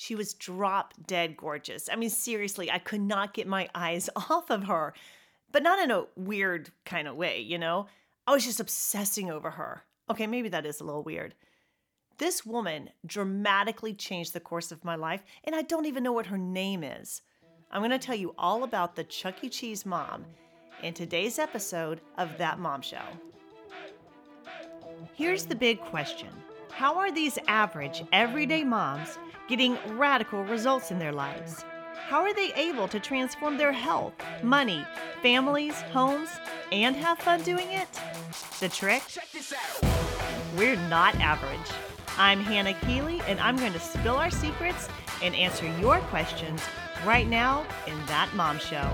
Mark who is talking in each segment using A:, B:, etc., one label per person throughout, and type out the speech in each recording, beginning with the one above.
A: She was drop dead gorgeous. I mean, seriously, I could not get my eyes off of her, but not in a weird kind of way, you know? I was just obsessing over her. Okay, maybe that is a little weird. This woman dramatically changed the course of my life, and I don't even know what her name is. I'm going to tell you all about the Chuck E. Cheese mom in today's episode of That Mom Show. Here's the big question How are these average, everyday moms getting radical results in their lives? How are they able to transform their health, money, families, homes, and have fun doing it? The trick? We're not average. I'm Hannah Keeley, and I'm going to spill our secrets and answer your questions right now in That Mom Show.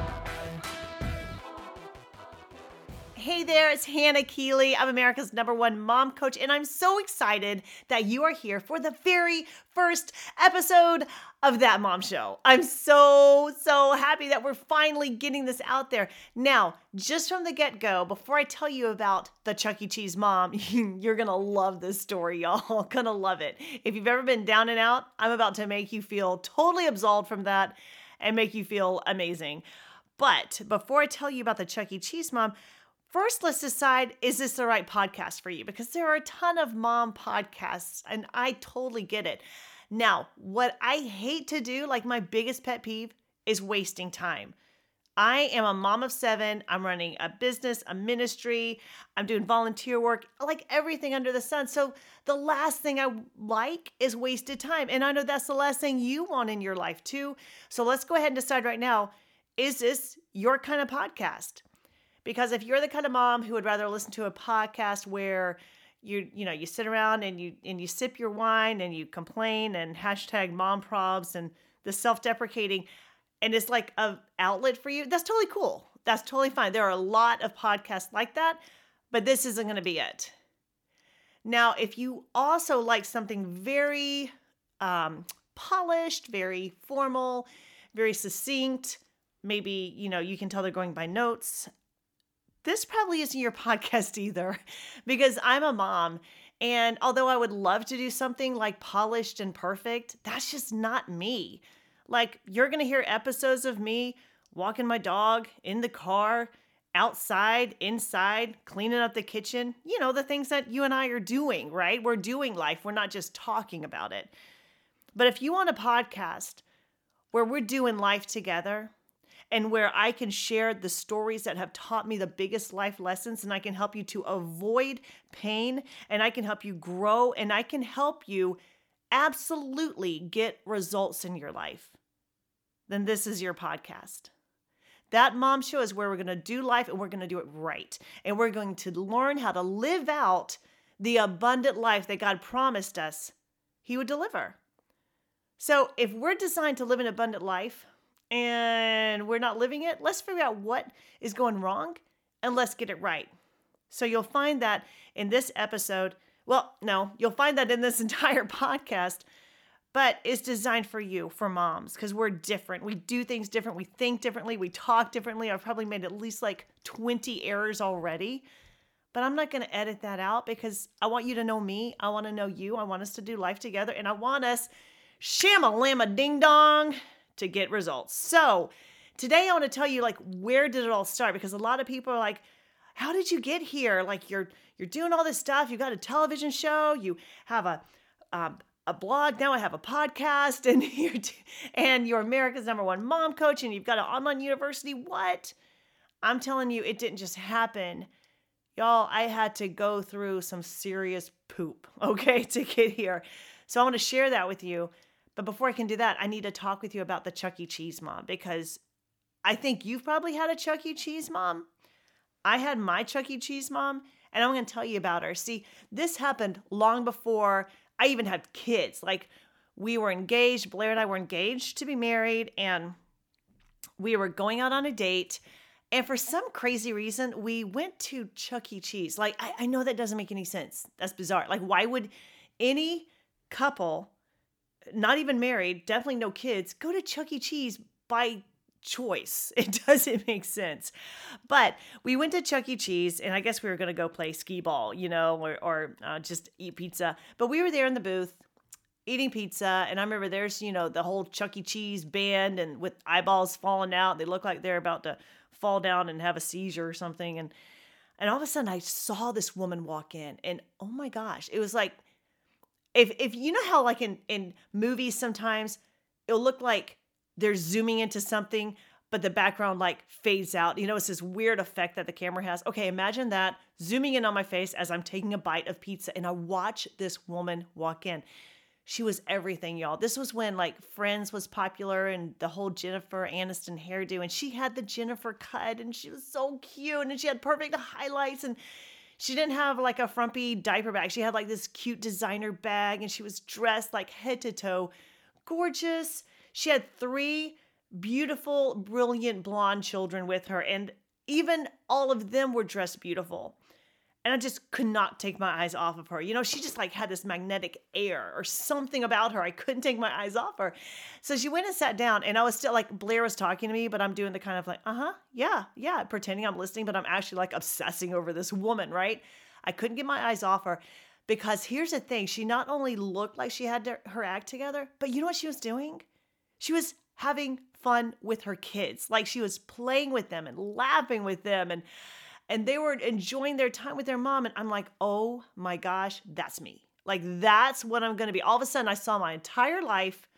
A: Hey there, it's Hannah Keeley. I'm America's number one mom coach, and I'm so excited that you are here for the very first episode of That Mom Show. I'm so, so happy that we're finally getting this out there. Now, just from the get go, before I tell you about the Chuck E. Cheese mom, you're gonna love this story, y'all. Gonna love it. If you've ever been down and out, I'm about to make you feel totally absolved from that and make you feel amazing. But before I tell you about the Chuck E. Cheese mom, First, let's decide is this the right podcast for you? Because there are a ton of mom podcasts, and I totally get it. Now, what I hate to do, like my biggest pet peeve, is wasting time. I am a mom of seven. I'm running a business, a ministry. I'm doing volunteer work, like everything under the sun. So, the last thing I like is wasted time. And I know that's the last thing you want in your life, too. So, let's go ahead and decide right now is this your kind of podcast? Because if you're the kind of mom who would rather listen to a podcast where you you know you sit around and you and you sip your wine and you complain and hashtag mom probs and the self-deprecating and it's like a outlet for you that's totally cool. That's totally fine. There are a lot of podcasts like that but this isn't going to be it. Now if you also like something very um, polished very formal very succinct maybe you know you can tell they're going by notes this probably isn't your podcast either because I'm a mom. And although I would love to do something like polished and perfect, that's just not me. Like, you're going to hear episodes of me walking my dog in the car, outside, inside, cleaning up the kitchen. You know, the things that you and I are doing, right? We're doing life, we're not just talking about it. But if you want a podcast where we're doing life together, and where I can share the stories that have taught me the biggest life lessons, and I can help you to avoid pain, and I can help you grow, and I can help you absolutely get results in your life, then this is your podcast. That mom show is where we're going to do life and we're going to do it right. And we're going to learn how to live out the abundant life that God promised us He would deliver. So, if we're designed to live an abundant life, and we're not living it, let's figure out what is going wrong and let's get it right. So you'll find that in this episode. Well, no, you'll find that in this entire podcast, but it's designed for you, for moms, because we're different. We do things different. We think differently. We talk differently. I've probably made at least like 20 errors already, but I'm not going to edit that out because I want you to know me. I want to know you. I want us to do life together, and I want us shamalama ding dong to get results. So, today I want to tell you like where did it all start because a lot of people are like how did you get here? Like you're you're doing all this stuff. You got a television show, you have a um, a blog now I have a podcast and you're and you're America's number one mom coach and you've got an online university. What? I'm telling you it didn't just happen. Y'all, I had to go through some serious poop, okay, to get here. So I want to share that with you. But before I can do that, I need to talk with you about the Chuck E. Cheese mom because I think you've probably had a Chuck E. Cheese mom. I had my Chuck E. Cheese mom, and I'm going to tell you about her. See, this happened long before I even had kids. Like, we were engaged, Blair and I were engaged to be married, and we were going out on a date. And for some crazy reason, we went to Chuck E. Cheese. Like, I, I know that doesn't make any sense. That's bizarre. Like, why would any couple not even married, definitely no kids, go to Chuck E. Cheese by choice. It doesn't make sense. But we went to Chuck E. Cheese, and I guess we were going to go play skee ball, you know, or, or uh, just eat pizza. But we were there in the booth, eating pizza. And I remember there's, you know, the whole Chuck E. Cheese band and with eyeballs falling out. They look like they're about to fall down and have a seizure or something. And and all of a sudden I saw this woman walk in and oh my gosh, it was like if if you know how like in in movies sometimes it'll look like they're zooming into something but the background like fades out. You know, it's this weird effect that the camera has. Okay, imagine that zooming in on my face as I'm taking a bite of pizza and I watch this woman walk in. She was everything, y'all. This was when like Friends was popular and the whole Jennifer Aniston hairdo, and she had the Jennifer cut and she was so cute and she had perfect highlights and she didn't have like a frumpy diaper bag. She had like this cute designer bag and she was dressed like head to toe gorgeous. She had three beautiful, brilliant blonde children with her, and even all of them were dressed beautiful. And I just could not take my eyes off of her. You know, she just like had this magnetic air or something about her. I couldn't take my eyes off her. So she went and sat down, and I was still like, Blair was talking to me, but I'm doing the kind of like, uh huh, yeah, yeah, pretending I'm listening, but I'm actually like obsessing over this woman, right? I couldn't get my eyes off her because here's the thing she not only looked like she had her act together, but you know what she was doing? She was having fun with her kids. Like she was playing with them and laughing with them and and they were enjoying their time with their mom and I'm like, "Oh my gosh, that's me." Like that's what I'm going to be. All of a sudden I saw my entire life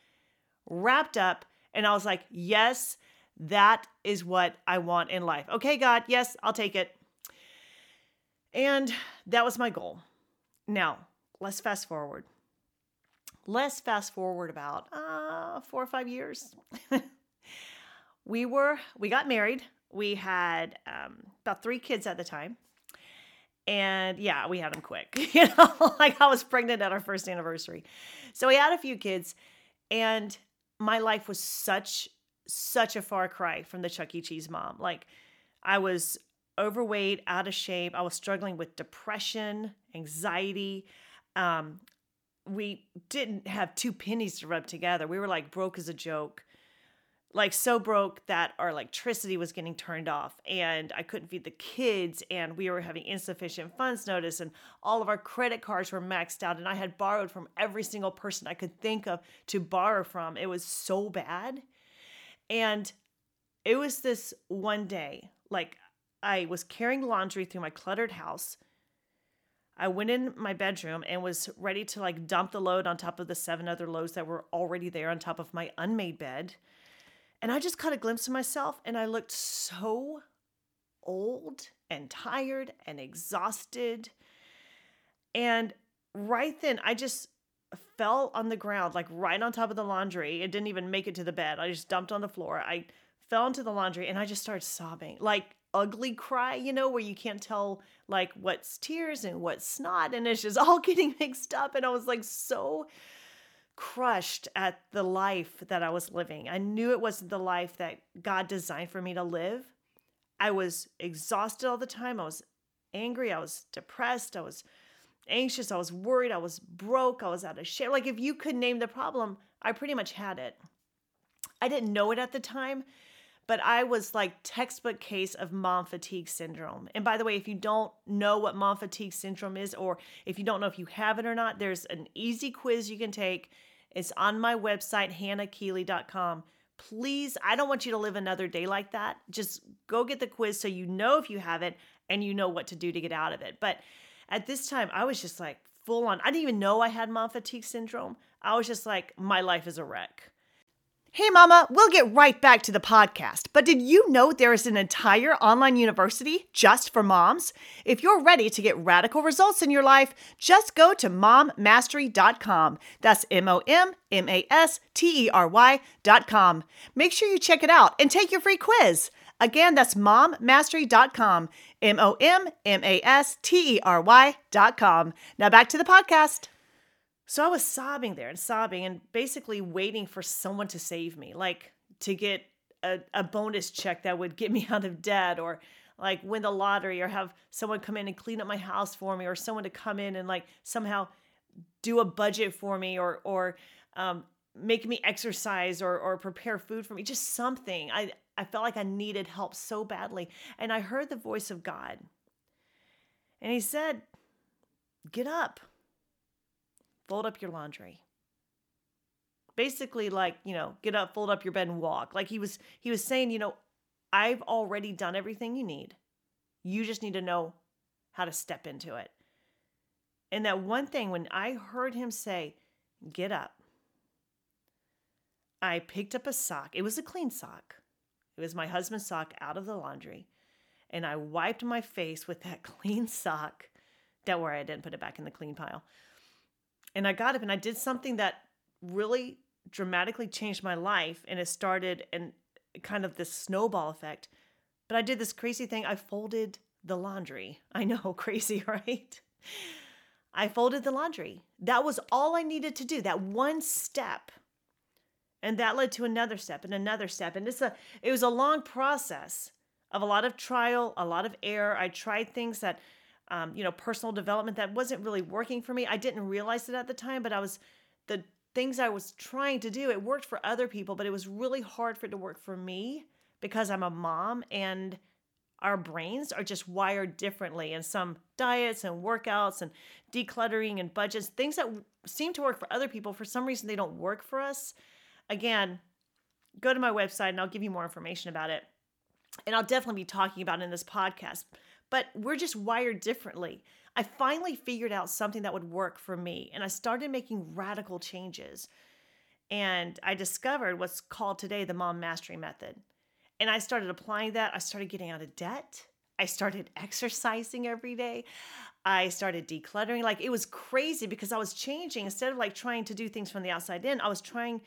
A: wrapped up and I was like, "Yes, that is what I want in life." Okay, God, yes, I'll take it. And that was my goal. Now, let's fast forward. Let's fast forward about uh, four or five years. we were we got married. We had um, about three kids at the time, and yeah, we had them quick. You know, like I was pregnant at our first anniversary, so we had a few kids, and my life was such such a far cry from the Chuck E. Cheese mom. Like I was overweight, out of shape. I was struggling with depression, anxiety. Um, we didn't have two pennies to rub together. We were like broke as a joke like so broke that our electricity was getting turned off and I couldn't feed the kids and we were having insufficient funds notice and all of our credit cards were maxed out and I had borrowed from every single person I could think of to borrow from. It was so bad. And it was this one day, like I was carrying laundry through my cluttered house. I went in my bedroom and was ready to like dump the load on top of the seven other loads that were already there on top of my unmade bed. And I just caught a glimpse of myself and I looked so old and tired and exhausted. And right then, I just fell on the ground, like right on top of the laundry. It didn't even make it to the bed. I just dumped on the floor. I fell into the laundry and I just started sobbing, like ugly cry, you know, where you can't tell like what's tears and what's snot. And it's just all getting mixed up. And I was like so crushed at the life that I was living. I knew it wasn't the life that God designed for me to live. I was exhausted all the time. I was angry. I was depressed. I was anxious. I was worried. I was broke. I was out of shape. Like, if you could name the problem, I pretty much had it. I didn't know it at the time, but I was like textbook case of mom fatigue syndrome. And by the way, if you don't know what mom fatigue syndrome is, or if you don't know if you have it or not, there's an easy quiz you can take. It's on my website, hannahkeeley.com. Please, I don't want you to live another day like that. Just go get the quiz so you know if you have it and you know what to do to get out of it. But at this time, I was just like full on. I didn't even know I had mom fatigue syndrome. I was just like, my life is a wreck. Hey, Mama, we'll get right back to the podcast. But did you know there is an entire online university just for moms? If you're ready to get radical results in your life, just go to mommastery.com. That's M O M M A S T E R Y.com. Make sure you check it out and take your free quiz. Again, that's mommastery.com. M O M M A S T E R Y.com. Now back to the podcast. So I was sobbing there and sobbing and basically waiting for someone to save me, like to get a, a bonus check that would get me out of debt or like win the lottery or have someone come in and clean up my house for me or someone to come in and like somehow do a budget for me or or um, make me exercise or or prepare food for me just something. I i felt like i needed help so badly. And i heard the voice of god. And he said get up fold up your laundry. basically like, you know, get up, fold up your bed and walk. Like he was he was saying, you know, I've already done everything you need. You just need to know how to step into it. And that one thing when I heard him say, "Get up." I picked up a sock. It was a clean sock. It was my husband's sock out of the laundry. And I wiped my face with that clean sock. Don't worry, I didn't put it back in the clean pile. And I got up and I did something that really dramatically changed my life. And it started and kind of this snowball effect. But I did this crazy thing. I folded the laundry. I know, crazy, right? I folded the laundry. That was all I needed to do, that one step. And that led to another step and another step. And it's a it was a long process of a lot of trial, a lot of error. I tried things that um, you know, personal development that wasn't really working for me. I didn't realize it at the time, but I was the things I was trying to do, it worked for other people, but it was really hard for it to work for me because I'm a mom and our brains are just wired differently. And some diets and workouts and decluttering and budgets, things that seem to work for other people, for some reason they don't work for us. Again, go to my website and I'll give you more information about it. And I'll definitely be talking about it in this podcast. But we're just wired differently. I finally figured out something that would work for me and I started making radical changes. And I discovered what's called today the mom mastery method. And I started applying that. I started getting out of debt. I started exercising every day. I started decluttering. Like it was crazy because I was changing instead of like trying to do things from the outside in, I was trying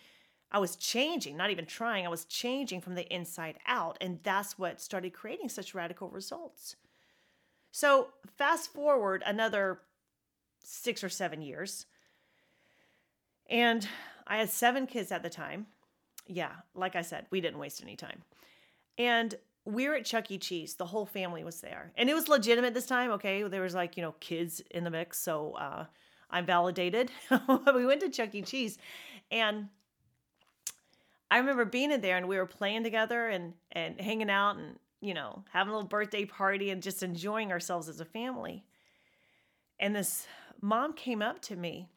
A: I was changing, not even trying. I was changing from the inside out, and that's what started creating such radical results. So, fast forward another six or seven years, and I had seven kids at the time. Yeah, like I said, we didn't waste any time. And we were at Chuck E. Cheese. The whole family was there. And it was legitimate this time. Okay. There was like, you know, kids in the mix. So uh, I'm validated. we went to Chuck E. Cheese. And I remember being in there and we were playing together and, and hanging out and you know, having a little birthday party and just enjoying ourselves as a family. And this mom came up to me,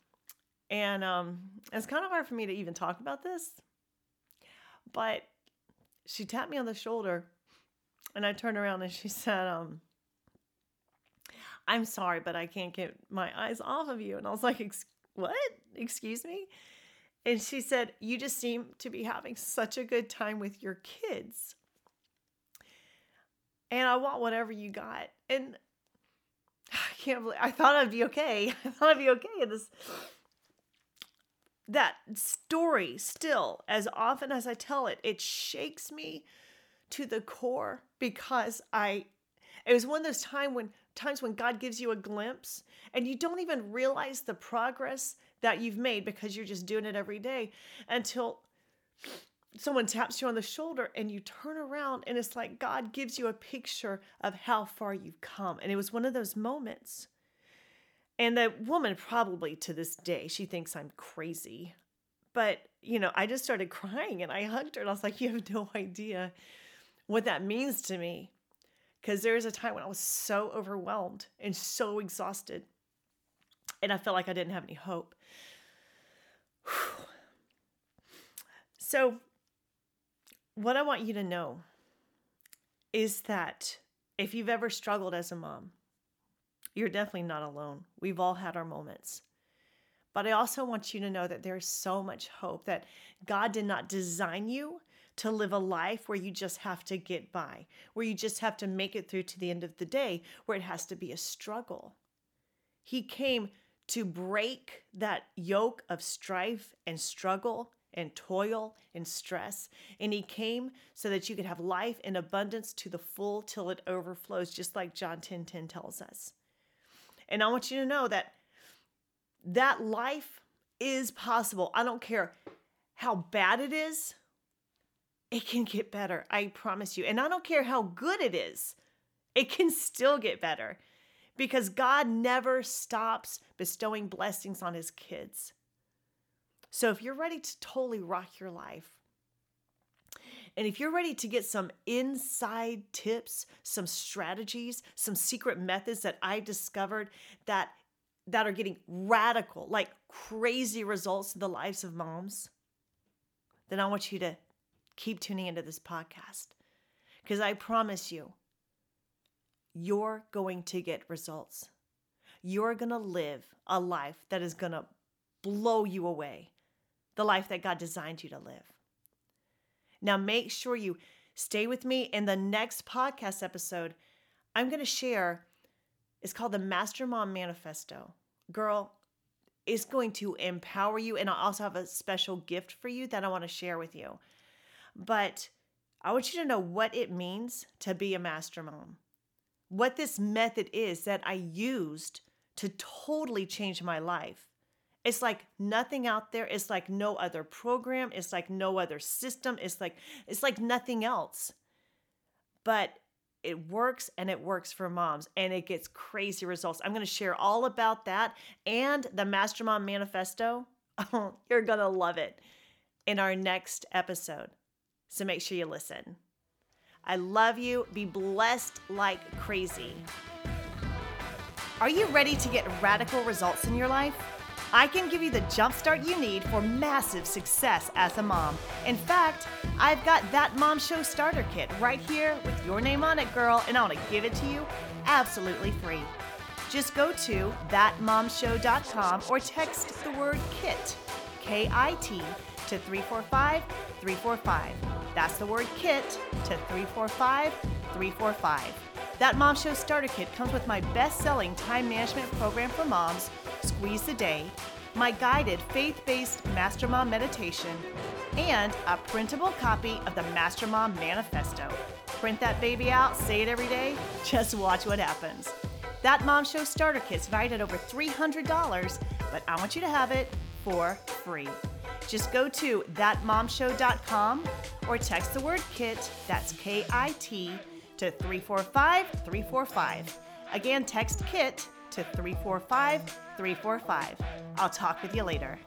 A: and um, it's kind of hard for me to even talk about this, but she tapped me on the shoulder, and I turned around and she said, um, I'm sorry, but I can't get my eyes off of you. And I was like, What? Excuse me? And she said, You just seem to be having such a good time with your kids and I want whatever you got. And I can't believe I thought I'd be okay. I thought I'd be okay. This that story still, as often as I tell it, it shakes me to the core because I it was one of those time when times when God gives you a glimpse and you don't even realize the progress that you've made because you're just doing it every day until someone taps you on the shoulder and you turn around and it's like God gives you a picture of how far you've come. And it was one of those moments. And the woman, probably to this day, she thinks I'm crazy. But, you know, I just started crying and I hugged her and I was like, You have no idea what that means to me. Because there was a time when I was so overwhelmed and so exhausted. And I felt like I didn't have any hope. So what I want you to know is that if you've ever struggled as a mom, you're definitely not alone. We've all had our moments. But I also want you to know that there's so much hope that God did not design you to live a life where you just have to get by, where you just have to make it through to the end of the day, where it has to be a struggle. He came to break that yoke of strife and struggle and toil and stress. And he came so that you could have life in abundance to the full till it overflows, just like John 10 10 tells us. And I want you to know that that life is possible. I don't care how bad it is, it can get better. I promise you. And I don't care how good it is, it can still get better because God never stops bestowing blessings on his kids. So if you're ready to totally rock your life, and if you're ready to get some inside tips, some strategies, some secret methods that I discovered that that are getting radical, like crazy results in the lives of moms, then I want you to keep tuning into this podcast because I promise you, you're going to get results. You're going to live a life that is going to blow you away, the life that God designed you to live. Now, make sure you stay with me in the next podcast episode. I'm going to share, it's called the Master Mom Manifesto. Girl, it's going to empower you. And I also have a special gift for you that I want to share with you. But I want you to know what it means to be a master mom, what this method is that I used to totally change my life. It's like nothing out there. It's like no other program. It's like no other system. It's like it's like nothing else. But it works and it works for moms and it gets crazy results. I'm going to share all about that and the Master Mom Manifesto. Oh, you're going to love it in our next episode. So make sure you listen. I love you. Be blessed like crazy. Are you ready to get radical results in your life? I can give you the jumpstart you need for massive success as a mom. In fact, I've got that Mom Show starter kit right here with your name on it, girl, and I want to give it to you absolutely free. Just go to thatmomshow.com or text the word KIT, K I T, to 345 345. That's the word KIT to 345 345. That Mom Show Starter Kit comes with my best selling time management program for moms, Squeeze the Day, my guided faith based Master Mom meditation, and a printable copy of the Master Mom Manifesto. Print that baby out, say it every day, just watch what happens. That Mom Show Starter Kit's valued at over $300, but I want you to have it for free. Just go to thatmomshow.com or text the word KIT, that's K I T, to 345 345. Again, text KIT to 345 345. I'll talk with you later.